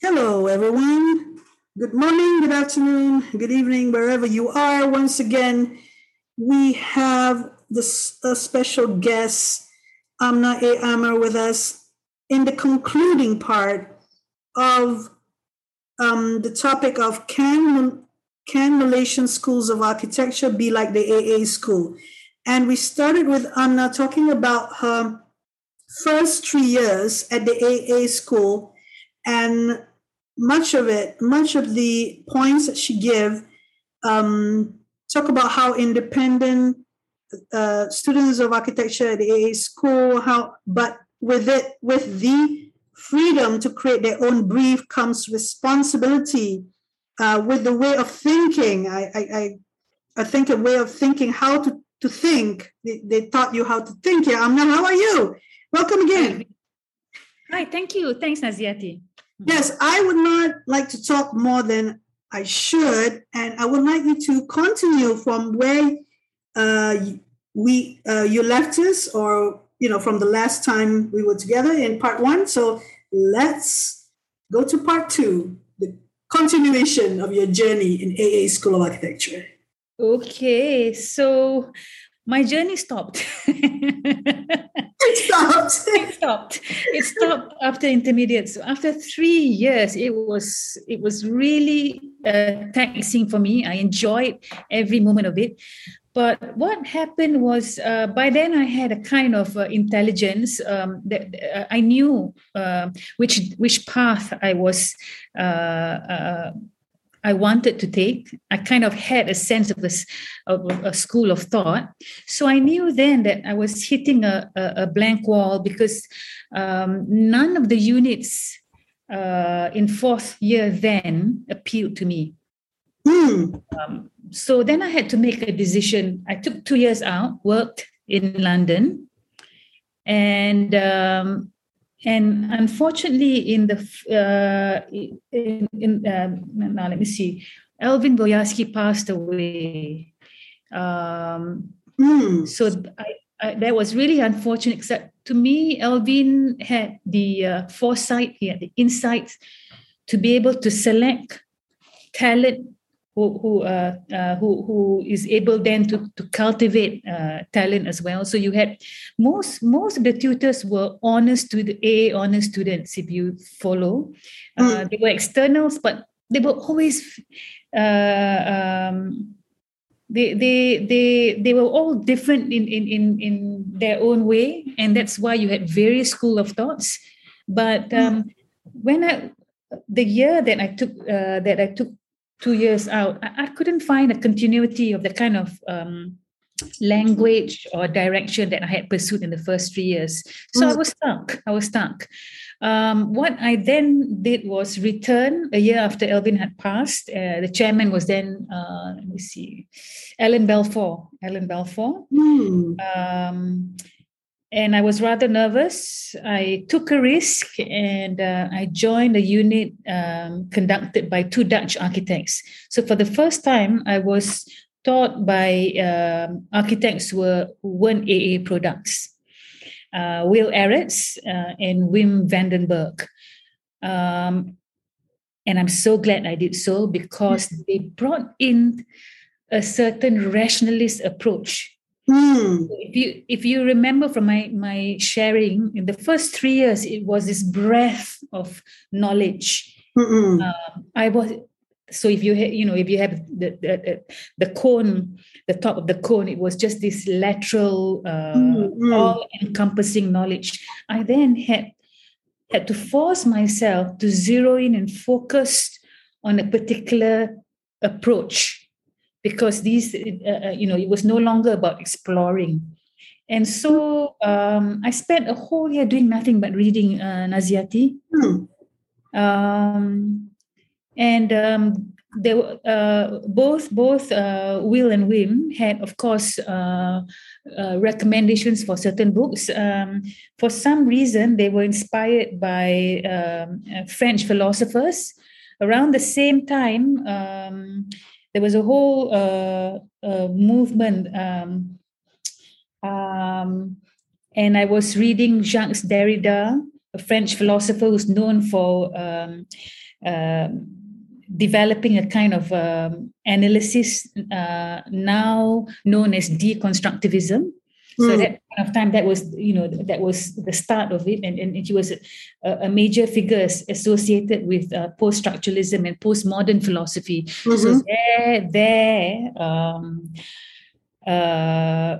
Hello, everyone. Good morning, good afternoon, good evening, wherever you are. Once again, we have this special guest, Amna A. Amar, with us in the concluding part of um, the topic of can can Malaysian schools of architecture be like the AA school? And we started with Amna talking about her first three years at the AA school and much of it, much of the points that she gave um, talk about how independent uh, students of architecture at the AA school, how, but with it, with the freedom to create their own brief comes responsibility uh, with the way of thinking. I, I, I, think a way of thinking how to, to think. They, they taught you how to think. Yeah, Amna, how are you? Welcome again. Hi, thank you. Thanks, Naziati. Yes, I would not like to talk more than I should, and I would like you to continue from where uh, we uh, you left us, or you know, from the last time we were together in part one. So let's go to part two, the continuation of your journey in AA School of Architecture. Okay, so my journey stopped. it stopped. it stopped. It stopped after intermediate. So after three years, it was it was really uh, taxing for me. I enjoyed every moment of it. But what happened was uh, by then I had a kind of uh, intelligence um, that uh, I knew uh, which which path I was uh, uh, I wanted to take. I kind of had a sense of a, of a school of thought. So I knew then that I was hitting a, a, a blank wall because um, none of the units uh, in fourth year then appealed to me. Mm. Um, so then I had to make a decision. I took two years out, worked in London, and um, and unfortunately in the uh, in, in uh, now let me see Alvin Boyarsky passed away um, mm. so I, I, that was really unfortunate except to me Alvin had the uh, foresight he had the insight to be able to select talent who who uh, uh, who who is able then to to cultivate uh, talent as well. So you had most most of the tutors were honor to the A honest students. If you follow, mm. they were externals, but they were always. Uh, um, they they they they were all different in, in in in their own way and that's why you had various school of thoughts but hmm. um, when i the year that i took uh, that i took two years out, I, I couldn't find a continuity of the kind of um, language or direction that I had pursued in the first three years. So mm. I was stuck. I was stuck. Um, what I then did was return a year after Alvin had passed. Uh, the chairman was then, uh, let me see, Alan Balfour. Alan Balfour. Mm. Um, and I was rather nervous. I took a risk and uh, I joined a unit um, conducted by two Dutch architects. So for the first time, I was taught by um, architects who, were, who weren't AA products. Uh, Will Arets uh, and Wim van den Bergh. Um, and I'm so glad I did so because they brought in a certain rationalist approach Mm. If you if you remember from my my sharing in the first three years, it was this breadth of knowledge. Uh, I was so if you ha- you know if you have the, the the cone, the top of the cone, it was just this lateral, uh, mm-hmm. all encompassing knowledge. I then had had to force myself to zero in and focus on a particular approach because these, uh, uh, you know, it was no longer about exploring. And so um, I spent a whole year doing nothing but reading uh, Naziati. Hmm. Um, and um, they were, uh, both both uh, Will and Wim had, of course, uh, uh recommendations for certain books. Um, for some reason, they were inspired by um, French philosophers. Around the same time, um, there was a whole uh, uh, movement. Um, um, and I was reading Jacques Derrida a French philosopher who's known for um, uh, developing a kind of um, analysis uh, now known as deconstructivism. So mm. that point of time, that was you know that was the start of it, and, and he was a, a major figure associated with uh, post-structuralism and postmodern philosophy. Mm-hmm. So there, there, um, uh,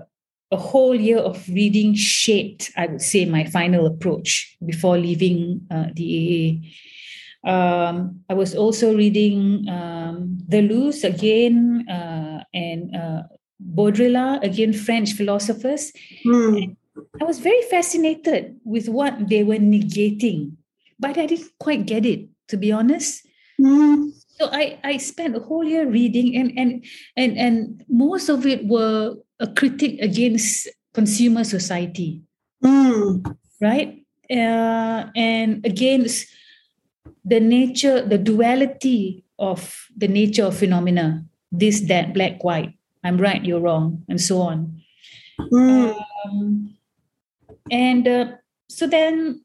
a whole year of reading shaped, I would say, my final approach before leaving uh, the AA. Um, I was also reading um, Deleuze again uh, and uh, Baudrillard, again, French philosophers. Mm. I was very fascinated with what they were negating, but I didn't quite get it, to be honest. Mm. So I, I spent a whole year reading, and, and, and, and most of it were a critic against consumer society, mm. right? Uh, and against the nature, the duality of the nature of phenomena, this, that, black, white, I'm right, you're wrong, and so on. Mm. Um, and uh, so then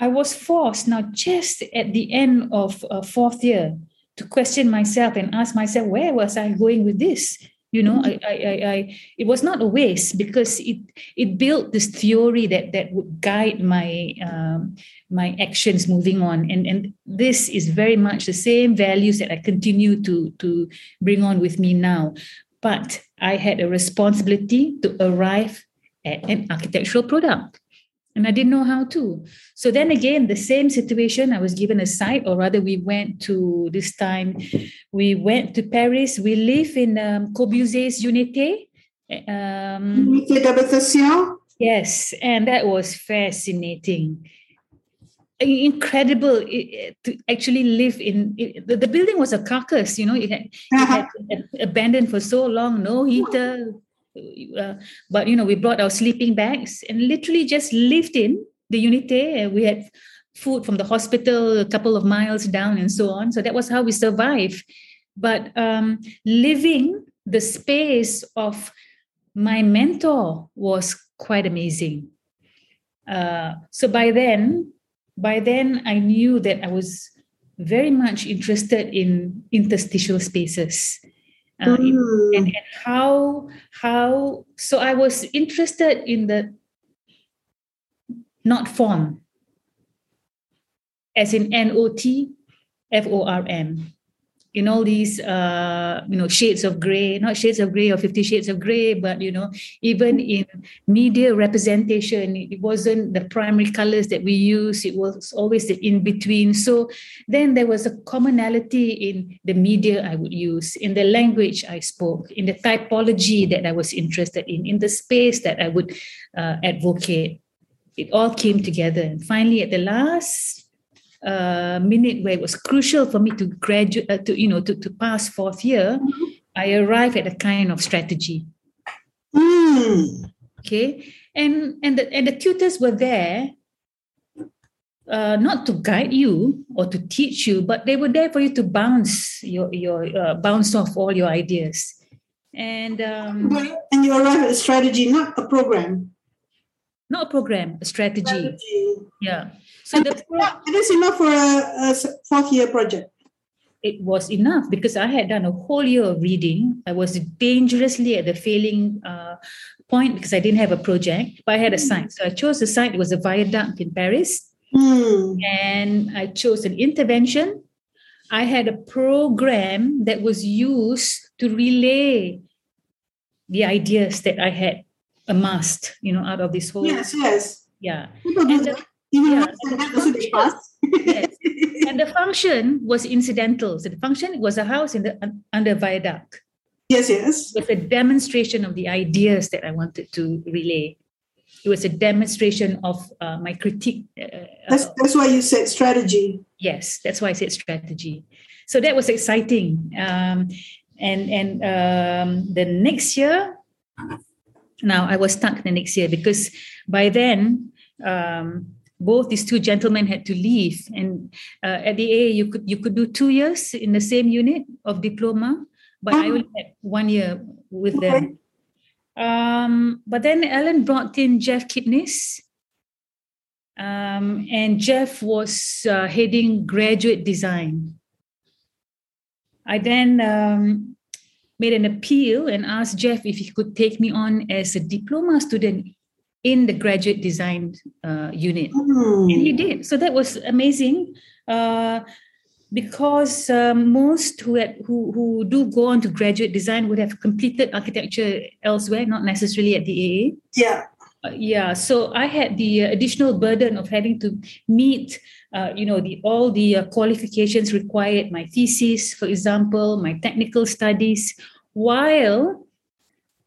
I was forced now, just at the end of uh, fourth year, to question myself and ask myself, where was I going with this? You know I, I, I, it was not a waste because it it built this theory that that would guide my um, my actions moving on. And and this is very much the same values that i continue to to bring on with me now. But i had a responsibility to arrive at an architectural product and I didn't know how to. So then again, the same situation, I was given a site, or rather, we went to this time, we went to Paris. We live in um, Corbusier's Unité. Um, Unité d'habitation? Yes, and that was fascinating. Incredible to actually live in it, the, building was a carcass, you know, it had, uh-huh. it had abandoned for so long, no heater, uh, but you know we brought our sleeping bags and literally just lived in the unité we had food from the hospital a couple of miles down and so on. So that was how we survived. But um, living the space of my mentor was quite amazing. Uh, so by then by then i knew that i was very much interested in interstitial spaces. Uh, mm. and, and how how so i was interested in the not form as in n-o-t f-o-r-m in all these uh, you know shades of gray not shades of gray or 50 shades of gray but you know even in media representation it wasn't the primary colors that we use. It was always the in between so then there was a commonality in the media i would use in the language i spoke in the typology that i was interested in in the space that i would uh, advocate. It all came together. And finally at the last uh, minute where it was crucial for me to graduate, uh, to you know, to, to pass fourth year, mm-hmm. I arrived at a kind of strategy. Mm. Okay, and and the, and the tutors were there, uh, not to guide you or to teach you, but they were there for you to bounce your your uh, bounce off all your ideas. And um, and you arrived at a strategy, not a program. Not a program, a strategy. strategy. Yeah. So the pro- it is enough for a, a fourth year project. It was enough because I had done a whole year of reading. I was dangerously at the failing uh, point because I didn't have a project, but I had a site. So I chose the site. It was a viaduct in Paris. Mm. And I chose an intervention. I had a program that was used to relay the ideas that I had amassed, you know, out of this whole. Yes, yes. Yeah. And the, yeah. yes. And the function was incidental. So the function was a house in the under viaduct. Yes, yes. It was a demonstration of the ideas that I wanted to relay. It was a demonstration of uh, my critique. Uh, that's, that's why you said strategy. Yes, that's why I said strategy. So that was exciting. Um, and and um, the next year, now I was stuck the next year because by then um, both these two gentlemen had to leave and uh, at the AA, you could you could do two years in the same unit of diploma but I only had one year with okay. them um, but then Alan brought in Jeff Kipnis um, and Jeff was uh, heading graduate design. I then um, made an appeal and asked Jeff if he could take me on as a diploma student in the graduate design uh, unit. Mm. And he did. So that was amazing. Uh, because um, most who, had, who who do go on to graduate design would have completed architecture elsewhere, not necessarily at the AA. Yeah. Uh, yeah. So I had the additional burden of having to meet, uh, you know, the all the uh, qualifications required, my thesis, for example, my technical studies, while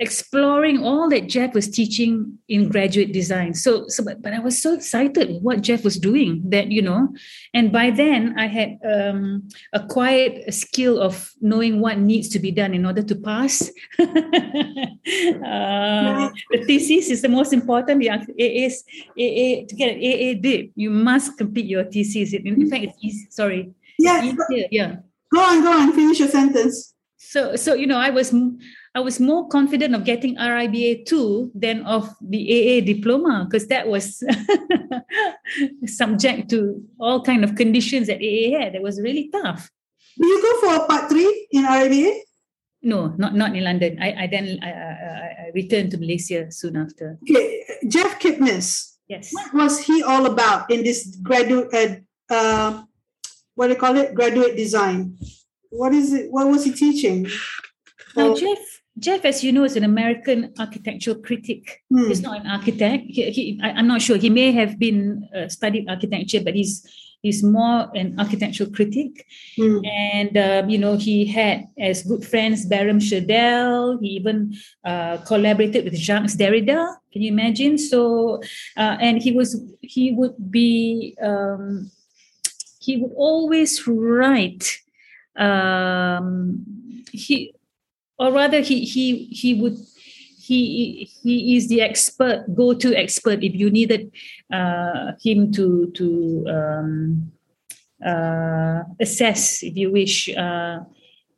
exploring all that Jeff was teaching in graduate design. So, so but, but I was so excited what Jeff was doing that, you know, and by then I had um, acquired a skill of knowing what needs to be done in order to pass. uh, the thesis is the most important. Yeah, it is AA, to get an AA dip, you must complete your thesis. In fact, it's easy. Sorry. Yeah. yeah. Go on, go on, finish your sentence. So, so you know, I was I was more confident of getting RIBA two than of the AA diploma because that was subject to all kind of conditions that AA had. That was really tough. Did you go for a part three in RIBA? No, not not in London. I, I then I, I, I returned to Malaysia soon after. Okay, Jeff Kipnis. Yes. What was he all about in this graduate? Uh, uh, what do you call it? Graduate design. What is it? What was he teaching? Now, Jeff Jeff, as you know, is an American architectural critic. Hmm. He's not an architect. He, he, I, am not sure. He may have been uh, studied architecture, but he's he's more an architectural critic. Hmm. And um, you know, he had as good friends Barham Sherdell. He even uh, collaborated with Jacques Derrida. Can you imagine? So, uh, and he was he would be um, he would always write. Um, he or rather he he he would he he is the expert go-to expert if you needed uh, him to to um, uh, assess if you wish uh,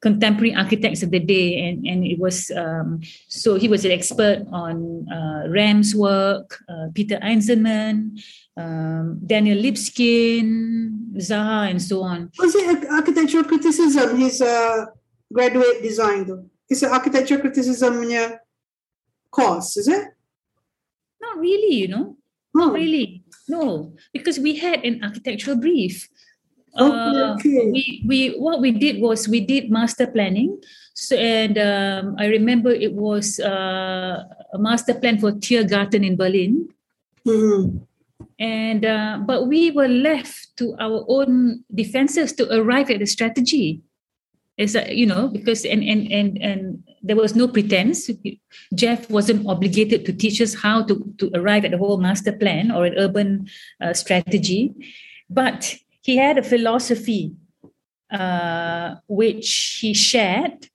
contemporary architects of the day. And and it was um, so he was an expert on uh, Rem's work uh, Peter Eisenman um, Daniel Libeskind Zaha and so on. Was it architectural criticism his uh, graduate design though an architecture criticism your course, is it? Not really, you know. Not oh. really. No, because we had an architectural brief. Okay, uh, okay. We we what we did was we did master planning. So and um, I remember it was uh, a master plan for Tiergarten in Berlin. Mm-hmm. And uh, but we were left to our own defenses to arrive at the strategy is that you know because and and and and there was no pretense. Jeff wasn't obligated to teach us how to to arrive at the whole master plan or an urban uh, strategy. But he had a philosophy uh, which he shared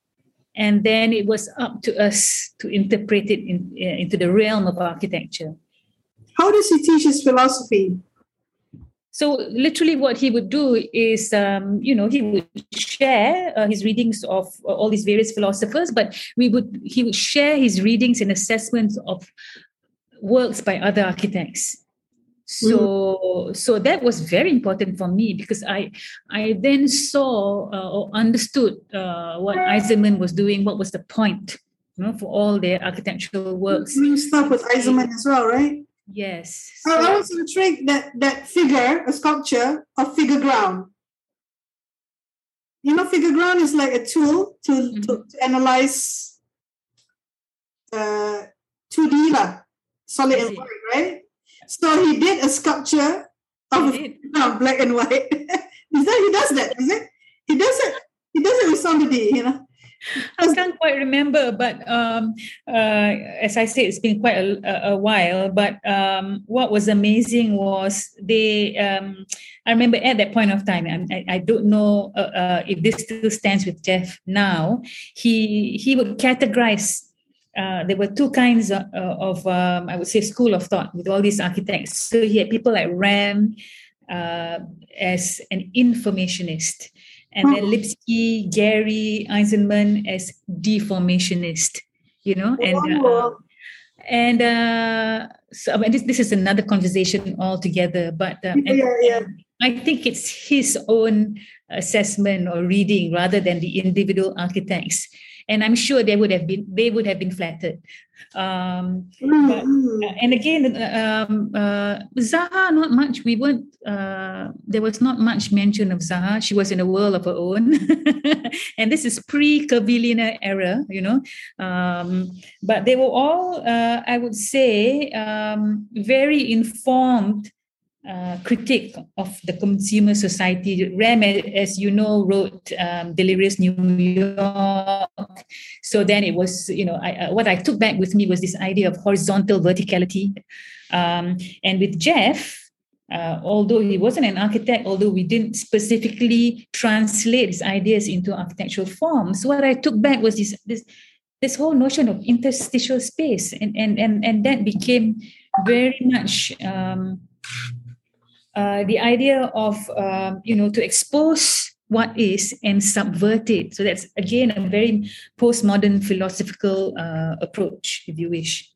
and then it was up to us to interpret it in, uh, into the realm of architecture. How does he teach his philosophy so literally, what he would do is, um, you know, he would share uh, his readings of uh, all these various philosophers, but we would he would share his readings and assessments of works by other architects. So mm. so that was very important for me because I I then saw uh, or understood uh, what Eisenman was doing. What was the point? You know, for all their architectural works. You start with Eisenman as well, right? Yes. So, I was intrigued that that figure, a sculpture of figure ground. You know, figure ground is like a tool to, mm-hmm. to, to, analyze uh, 2D, lah, solid and white, right? So he did a sculpture of black and white. is that he does that? Is it? He does it. He does it with somebody, you know. I can't quite remember, but um, uh, as I said, it's been quite a, a while. But um, what was amazing was they. Um, I remember at that point of time, I, I don't know uh, uh, if this still stands with Jeff now. He he would categorize. Uh, there were two kinds of, of um, I would say, school of thought with all these architects. So he had people like Rem uh, as an informationist and then Libeskind, Gehry, Eisenman as deformationist, you know, and uh, and uh, so I mean, this, this is another conversation altogether. But um, yeah, yeah. I think it's his own assessment or reading rather than the individual architects and I'm sure they would have been they would have been flattered. Um, but, Mm-hmm. uh, and again, um, uh, Zaha, not much. We weren't. Uh, there was not much mention of Zaha. She was in a world of her own, and this is pre-curvilinear era, you know. Um, but they were all, uh, I would say, um, very informed uh, critique of the consumer society. Rem, as you know, wrote um, Delirious New York. So then it was, you know, I, uh, what I took back with me was this idea of horizontal verticality. Um, and with Jeff, uh, although he wasn't an architect, although we didn't specifically translate his ideas into architectural forms, what I took back was this this this whole notion of interstitial space, and and and and that became very much um, uh, the idea of um, you know to expose what is and subvert it. So that's again a very postmodern philosophical uh, approach, if you wish.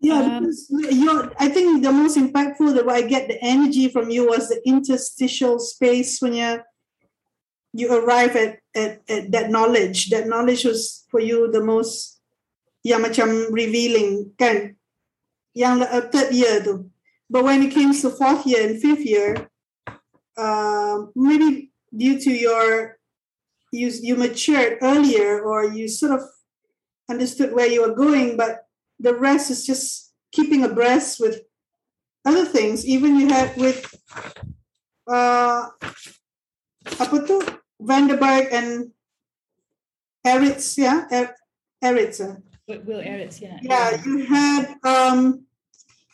Yeah, Um, because you're, I think the most impactful that I get the energy from you was the interstitial space when you you arrive at, at, at that knowledge. That knowledge was for you the most yang macam revealing kan. Yang uh, third year tu. But when it came to fourth year and fifth year, uh, maybe due to your you you matured earlier or you sort of understood where you were going, but the rest is just keeping abreast with other things. Even you had with uh, apa tu Vanderberg and Eritz, yeah, er, Eritz. uh. Will Eretz, yeah. Yeah, you had um,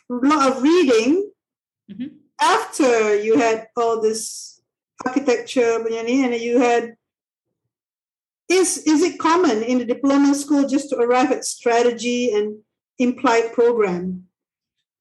a lot of reading Mhm. after you had all this architecture, punya ni, and you had. Is is it common in the diploma school just to arrive at strategy and implied program?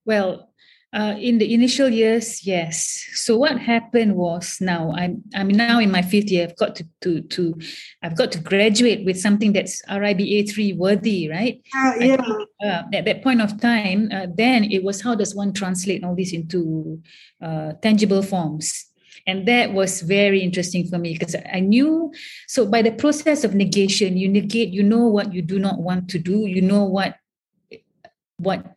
Well, uh, in the initial years, yes. So what happened was now I'm I'm now in my fifth year. I've got to to to I've got to graduate with something that's RIBA three worthy, right? Uh, yeah, think, uh, at that point of time, uh, then it was how does one translate all this into uh, tangible forms? And that was very interesting for me because I knew. So by the process of negation, you negate. You know what you do not want to do. You know what what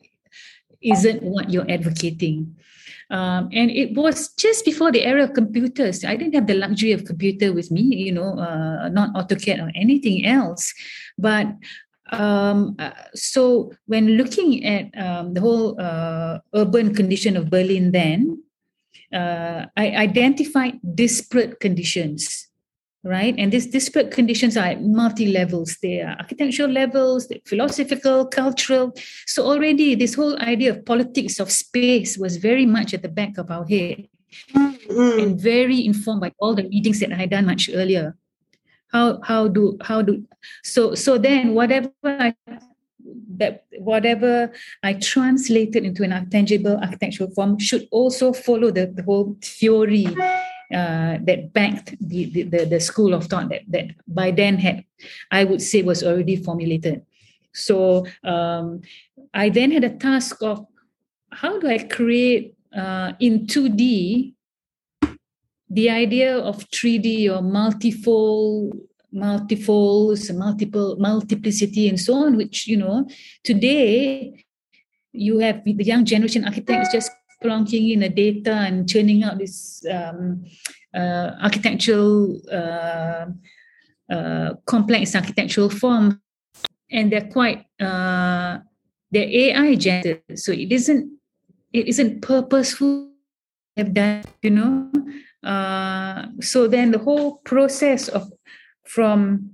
isn't what you're advocating. Um, and it was just before the era of computers. I didn't have the luxury of computer with me, you know, uh, not AutoCAD or anything else. But um, uh, so when looking at um, the whole uh, urban condition of Berlin then, uh, I identified disparate conditions, right? And these disparate conditions are at multi levels. They are architectural levels, philosophical, cultural. So already this whole idea of politics of space was very much at the back of our head Mm. and very informed by all the readings that I had done much earlier. How how do how do so so then whatever I that whatever I translated into an tangible architectural form should also follow the, the whole theory uh, that backed the, the, the, the school of thought that, that by then had, I would say, was already formulated. So um, I then had a task of how do I create uh, in 2D the idea of 3D or multifold multifolds multiple multiplicity and so on which you know today you have the young generation architects just plonking in the data and churning out this um, uh, architectural uh, uh, complex architectural form. And they're quite uh, they're ai generated so it isn't it isn't purposeful have done you know? Uh, so then the whole process of from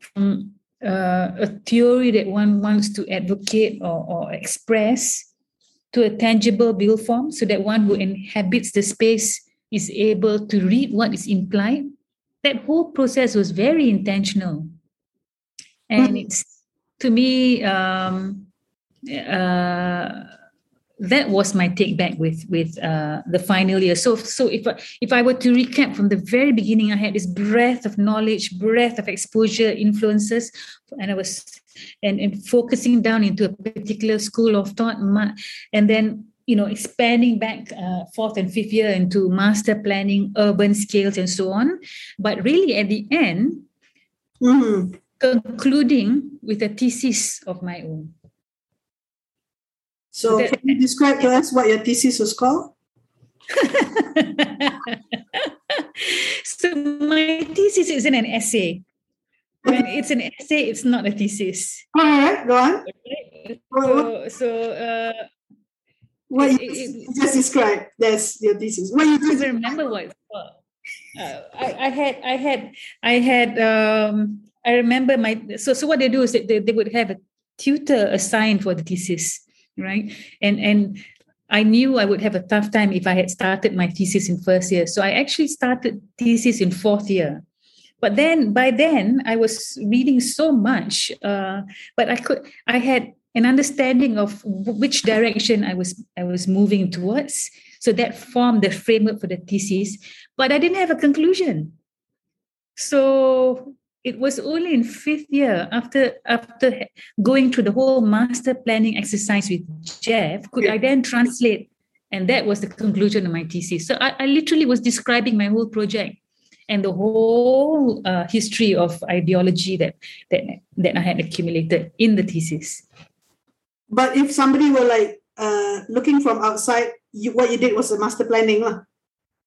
from uh, a theory that one wants to advocate or, or express to a tangible bill form so that one who inhabits the space is able to read what is implied that whole process was very intentional and Mhm. it's to me um, uh, that was my take back with with uh, the final year. So so if I, if I were to recap from the very beginning, I had this breadth of knowledge, breadth of exposure, influences, and I was and, and focusing down into a particular school of thought and then you know expanding back uh, fourth and fifth year into master planning urban scales and so on but really at the end mm-hmm. concluding with a thesis of my own so that, can you describe to us what your thesis was called? So my thesis isn't an essay. When it's an essay it's not a thesis. All right go on. So, so uh, what you it, just described. That's your thesis. What you just remember what uh, I, I had I had I had um I remember my so so what they do is that they, they would have a tutor assigned for the thesis, right? And and I knew I would have a tough time if I had started my thesis in first year. So I actually started thesis in fourth year. But then by then I was reading so much, uh, but I could I had an understanding of which direction I was I was moving towards. So that formed the framework for the thesis, but I didn't have a conclusion. So it was only in fifth year after after going through the whole master planning exercise with Jeff could I then translate, and that was the conclusion of my thesis. So I, I literally was describing my whole project and the whole uh, history of ideology that that that I had accumulated in the thesis. But if somebody were like uh, looking from outside, you, what you did was a master planning. Lah.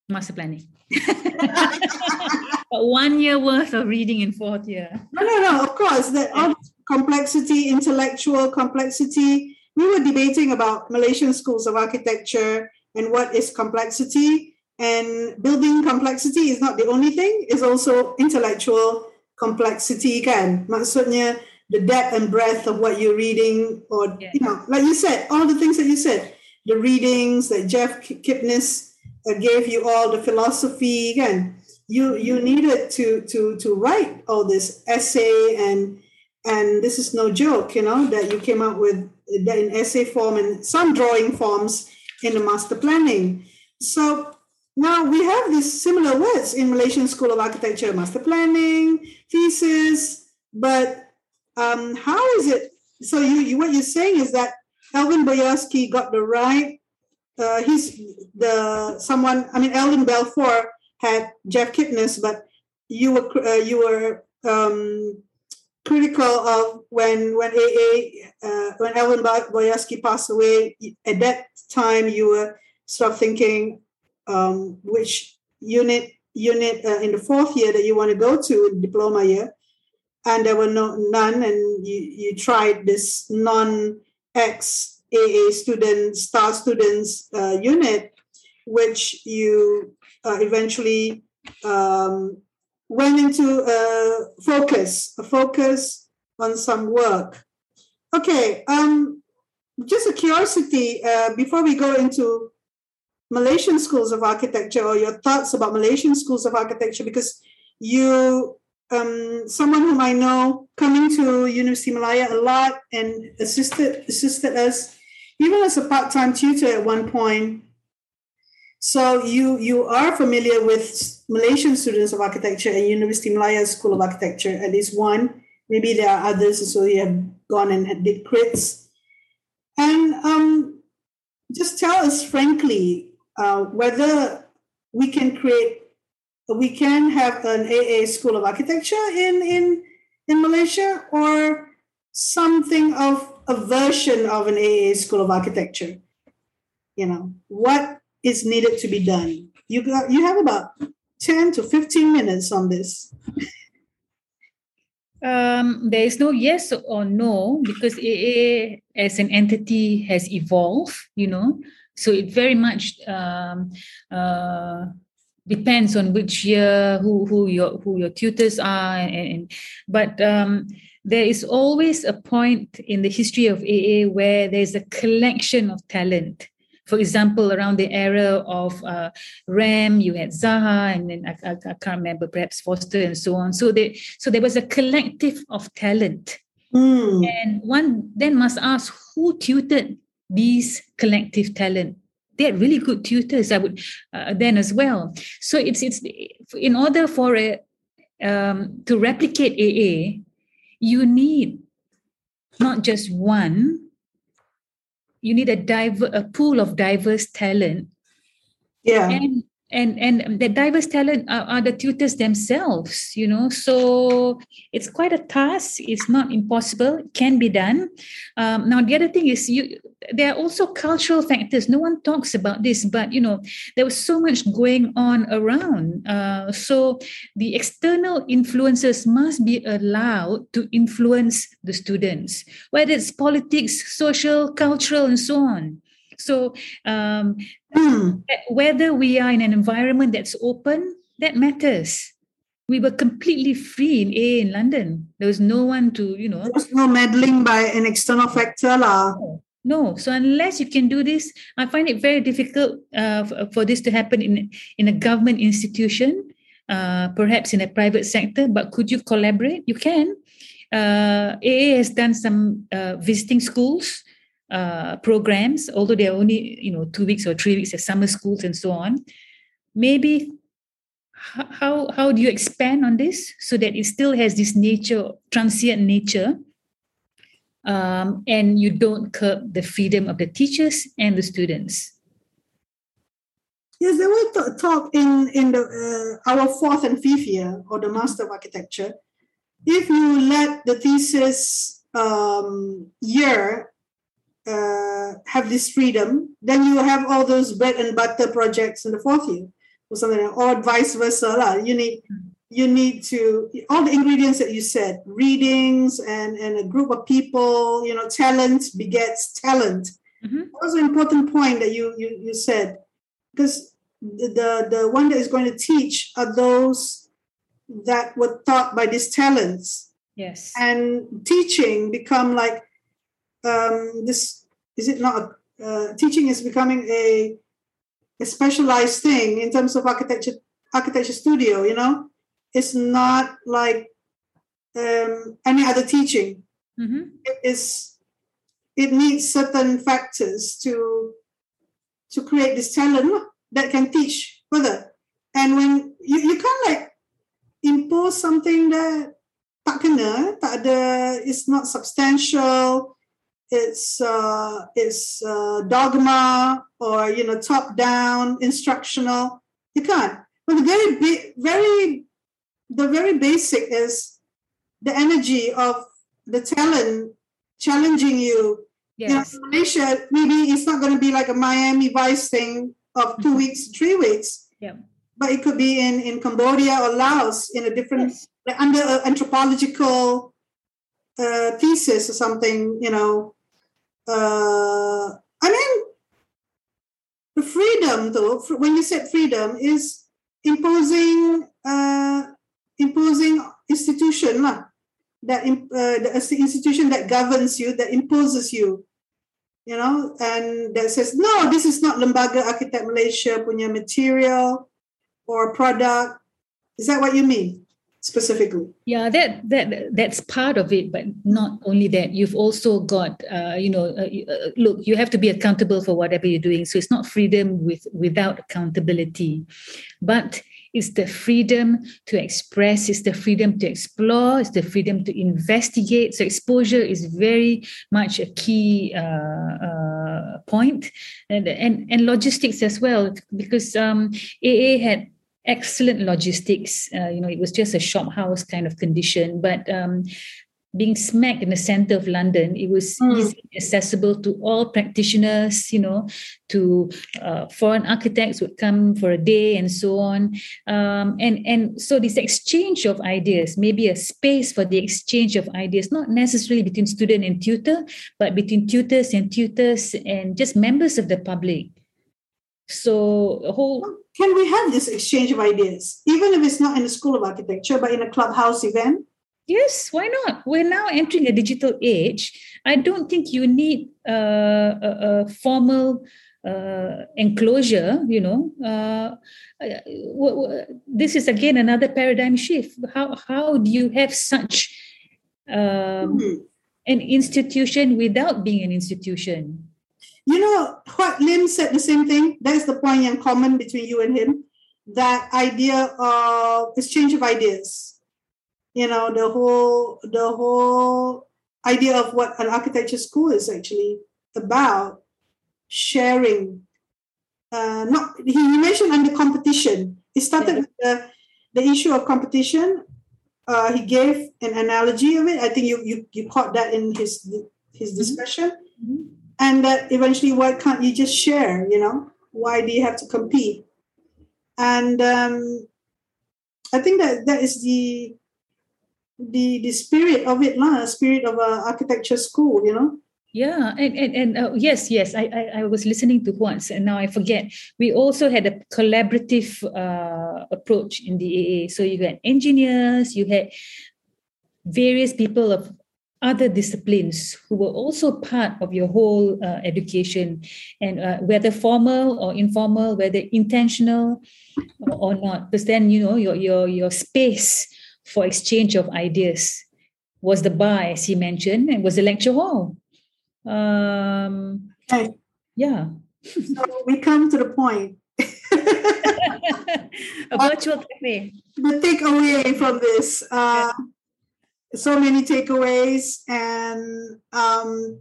Master planning. one year worth of reading in fourth year. No, no, no. Of course, that all complexity, intellectual complexity. We were debating about Malaysian schools of architecture and what is complexity. And building complexity is not the only thing; it's also intellectual complexity. Kan, maksudnya the depth and breadth of what you're reading, or yeah. you know, like you said, all the things that you said, the readings that Jeff Kipnis uh, gave you all, the philosophy, again, you you needed to to to write all this essay and and this is no joke, you know, that you came up with that in essay form and some drawing forms in the master planning. So now we have these similar words in Malaysian School of Architecture, master planning, thesis, but um, how is it? So you, you what you're saying is that Alvin Boyarsky got the right. Uh, he's the someone. I mean, elvin Balfour had Jeff Kipnis, but you were uh, you were um, critical of when when AA uh, when Alvin Boyarsky passed away. At that time, you were sort of thinking um, which unit unit uh, in the fourth year that you want to go to in diploma year and there were no none and you, you tried this non ex AA student star students uh, unit which you uh, eventually um, went into a focus a focus on some work okay um, just a curiosity uh, before we go into Malaysian schools of architecture or your thoughts about Malaysian schools of architecture because you um, someone whom I know coming to University Malaya a lot and assisted assisted us even as a part-time tutor at one point. So you you are familiar with Malaysian students of architecture at University Malaya School of Architecture, at least one. Maybe there are others, so you have gone and did crits. And um, just tell us frankly uh, whether we can create we can have an AA School of Architecture in in in Malaysia, or something of a version of an AA School of Architecture. You know what is needed to be done. You got you have about ten to fifteen minutes on this. Um, there is no yes or no because AA as an entity has evolved, you know. So it very much um, uh, depends on which year who who your who your tutors are and, and but um, there is always a point in the history of AA where there's a collection of talent. For example, around the era of uh, Rem, you had Zaha, and then I, I, I, can't remember, perhaps Foster, and so on. So there, so there was a collective of talent, mm. and one then must ask who tutored these collective talent they had really good tutors i would uh, then as well so it's it's in order for a um, to replicate aa you need not just one. You need a diver, a pool of diverse talent. Yeah. And and and the diverse talent are, are, the tutors themselves you know? So it's quite a task. It's not impossible. It can be done. Um, now the other thing is you there are also cultural factors. No one talks about this but you know there was so much going on around. Uh, so the external influences must be allowed to influence the students whether it's politics social cultural and so on so um, mm. whether we are in an environment that's open, that matters. We were completely free in A in London. There was no one to, you know. There was no meddling by an external factor. La. No. no. So unless you can do this, I find it very difficult uh, for, for this to happen in, in a government institution, uh, perhaps in a private sector. But could you collaborate? You can. Uh, AA has done some uh, visiting schools uh, programs, although they're only you know two weeks or three weeks of summer schools and so on. Maybe how how do you expand on this so that it still has this nature, transient nature, um, and you don't curb the freedom of the teachers and the students? Yes, there was talk in in the uh, our fourth and fifth year or the Master of Architecture. If you let the thesis um, year uh, have this freedom, then you have all those bread and butter projects in the fourth year or something, or vice versa. La. You need you need to all the ingredients that you said, readings and and a group of people. You know, talent begets talent. Mm-hmm. That was an important point that you you you said because the, the the one that is going to teach are those that were taught by these talents. Yes, and teaching become like um, this is it not uh, teaching is becoming a, a specialized thing in terms of architecture architecture studio you know? It's not like um, any other teaching. Mm-hmm. it is it needs certain factors to to create this talent that can teach further. And when you, you can't like impose something that tak kena tak ada it's not substantial it's uh, it's uh, dogma or you know top down instructional. You can't. But the very very the very basic is the energy of the talent challenging you. Yes. You know, Malaysia, maybe it's not going to be like a Miami Vice thing of 2 mm-hmm. weeks, three weeks. Yeah. But it could be in, in Cambodia or Laos in a different, yes. like under an anthropological uh, thesis or something, you know, uh, I mean, the freedom, though, when you said freedom, is imposing uh, imposing institution lah, that uh, the institution that governs you, that imposes you, you know, and that says no, this is not Lembaga Architect Malaysia punya material or product. Is that what you mean? Specifically? Yeah that that that's part of it but not only that. You've also got uh, you know uh, uh, look you have to be accountable for whatever you're doing. So it's not freedom with without accountability. But it's the freedom to express it's the freedom to explore it's the freedom to investigate. So exposure is very much a key uh, uh, and, and and logistics as well because um, aa had excellent logistics. Uh, you know, it was just a shop house kind of condition, but um, being smack in the center of London, it was mm. easily accessible to all practitioners, you know, to uh, foreign architects would come for a day and so on. Um, and, and so this exchange of ideas, maybe a space for the exchange of ideas, not necessarily between student and tutor, but between tutors and tutors and just members of the public. So a whole can we have this exchange of ideas, even if it's not in a school of architecture, but in a clubhouse event? Yes, why not? We're now entering a digital age. I don't think you need uh, a, a, formal uh, enclosure. You know, uh, uh this is again another paradigm shift. How how do you have such um, mm-hmm. an institution without being an institution? You know what Lim said the same thing. That's the point in common between you and him. That idea of exchange of ideas. You know, the whole the whole idea of what an architecture school is actually about sharing. Uh, not he mentioned under competition. It started yeah. with the, the issue of competition. Uh, he gave an analogy of it. I think you you, you caught that in his his mm-hmm. discussion. Mm-hmm. And that eventually, why can't you just share? You know, why do you have to compete? And um, I think that that is the the the spirit of it, lah, spirit of a architecture school. You know. Yeah, and and, and uh, yes, yes, I, I, I was listening to once, and now I forget. We also had a collaborative uh, approach in the AA. So you had engineers, you had various people of other disciplines who were also part of your whole uh, education and uh, whether formal or informal whether intentional or, or not. Because then you know your your your space for exchange of ideas was the bar as he mentioned and was the lecture hall. Um okay. yeah. So we come to the point. A virtual cafe. The takeaway from this uh, so many takeaways and um,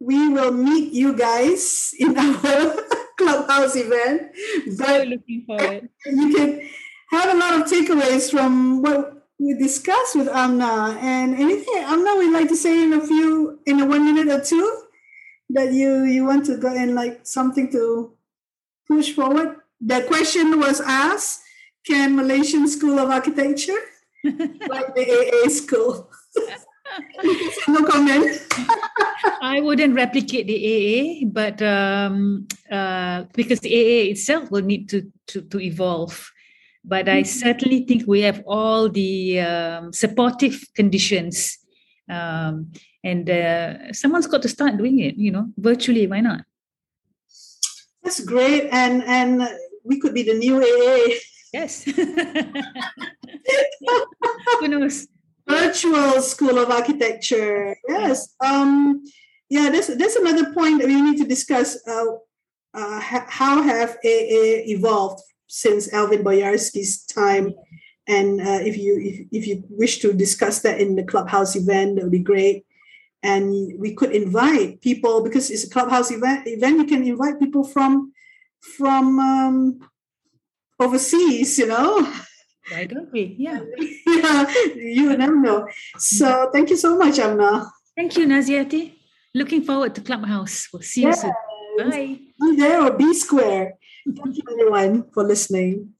we will meet you guys in our clubhouse event but looking forward. you can have a lot of takeaways from what we discussed with amna. And anything amna would like to say in a few in a one minute or two that you you want to go and like something to push forward? The question was asked can malaysian school of architecture? Like the AA school. No comment. I wouldn't replicate the AA, but um, uh, because the AA itself will need to to, to evolve. But I mm-hmm. certainly think we have all the um, supportive conditions, um, and uh, someone's got to start doing it. You know, virtually. Why not? That's great, and and we could be the new AA. Yes. Who knows? Virtual School of Architecture. Yes. Um, yeah, that's, that's another point that we need to discuss. Uh, uh, how have AA evolved since Alvin Boyarsky's time? And uh, if you if, if you wish to discuss that in the clubhouse event, that would be great. And we could invite people because it's a clubhouse event. Event you can invite people from from um, overseas. You know, why don't we? Yeah. yeah, you never know. So thank you so much, Amna. Thank you, Naziati. Looking forward to Clubhouse. We'll see you soon. Bye. Be there or be square. Thank you, everyone, for listening.